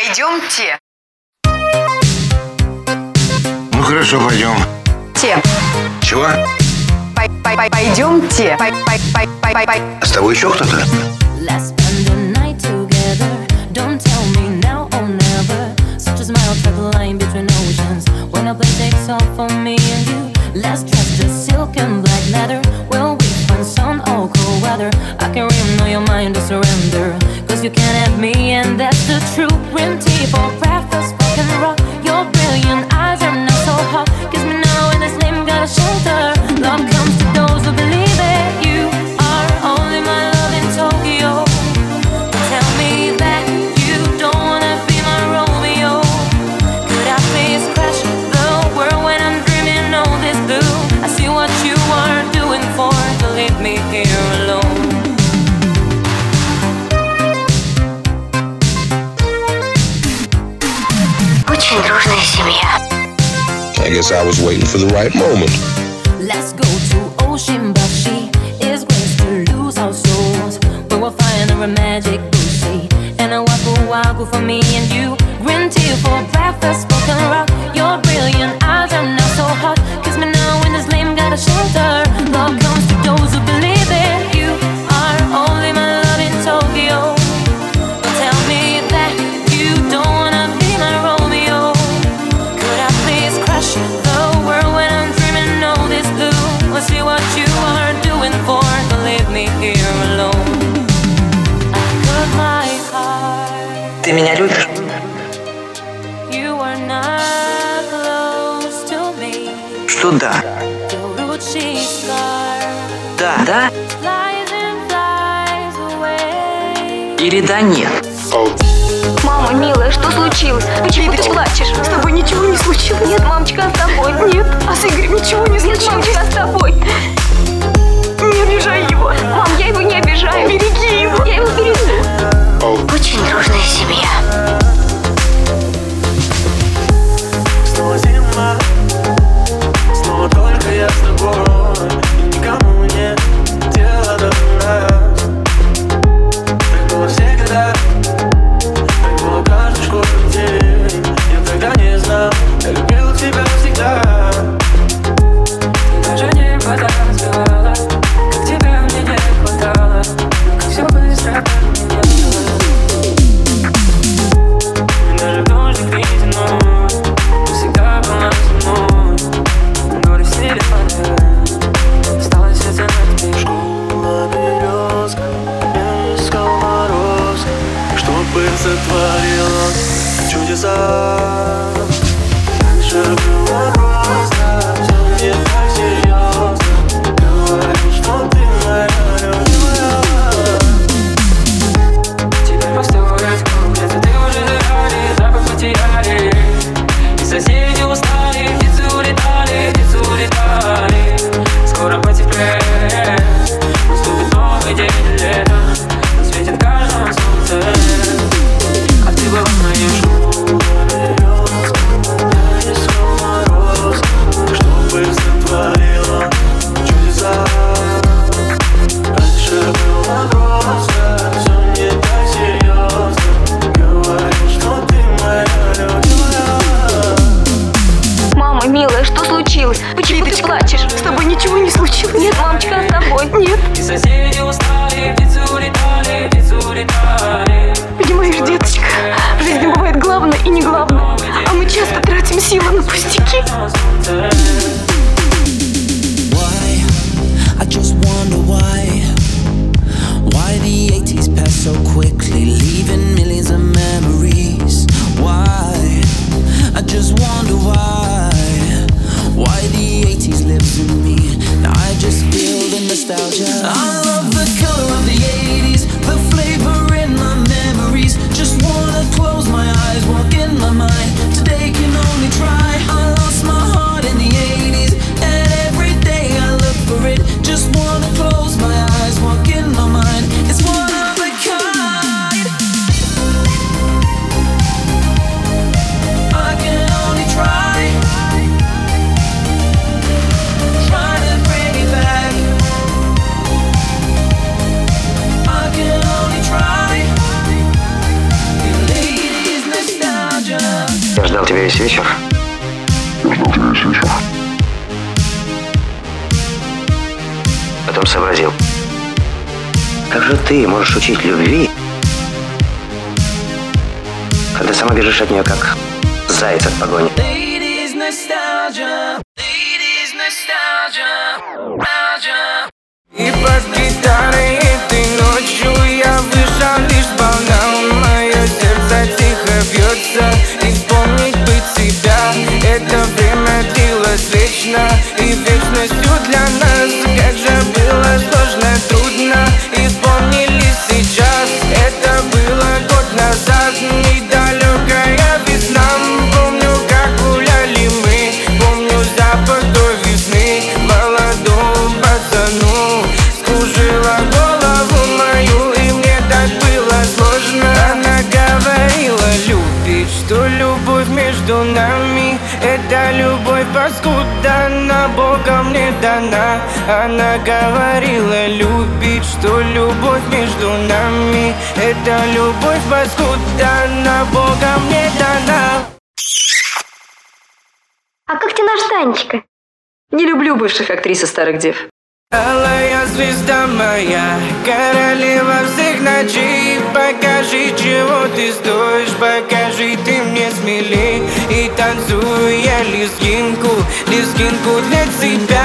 Пойдемте. Ну хорошо, пойдем. Те. Чего? Пойдемте. А с тобой еще кто-то? Let's dress the silk and black leather. We'll be fun, sun or cold weather. I can read know your mind to surrender. Cause you can't have me and that for I guess I was waiting for the right moment. Let's go to ocean, but she is going to lose our souls. We will find a magic ocean and a waffle waku for me and you. Green tea for breakfast. Mama, see what you are doing for to leave me here alone. I cut my heart. Ты меня любишь? You are not close to me. Что да? Да. Да? Или да нет? Oh. Мама, милая, что случилось? Почему Лидочка, ты плачешь? С тобой ничего не случилось? Нет, мамочка, а с тобой? Нет, а с Игорем ничего не случилось? Нет, мамочка, а с тобой? Не обижай его. Мам, я его не обижаю. Береги nostalgia. I love the color of the 80s, the flavor in my memories. Just wanna close my eyes, walk in my mind. Today can only try. Ждал тебя весь вечер. Потом сообразил. Как же ты можешь учить любви, когда сама бежишь от нее, как заяц от погони? Ladies nostalgia, ladies nostalgia, nostalgia. И под гитарой этой ночью я вышел лишь сполна Мое сердце тихо бьется Бы тебя Это время длилось вечно И вечностью для нас любовь между нами. Это любовь паскуда Она Богом не дана. Она говорила любить Что любовь между нами. Это любовь паскуда Она Богом не дана. А как тебе наш Танечка? Не люблю бывших актрис и старых дев. Алая звезда моя, королева всех ночей. Покажи, чего ты стоишь, покажи ты мне смелей И танцую я лезгинку, лезгинку для тебя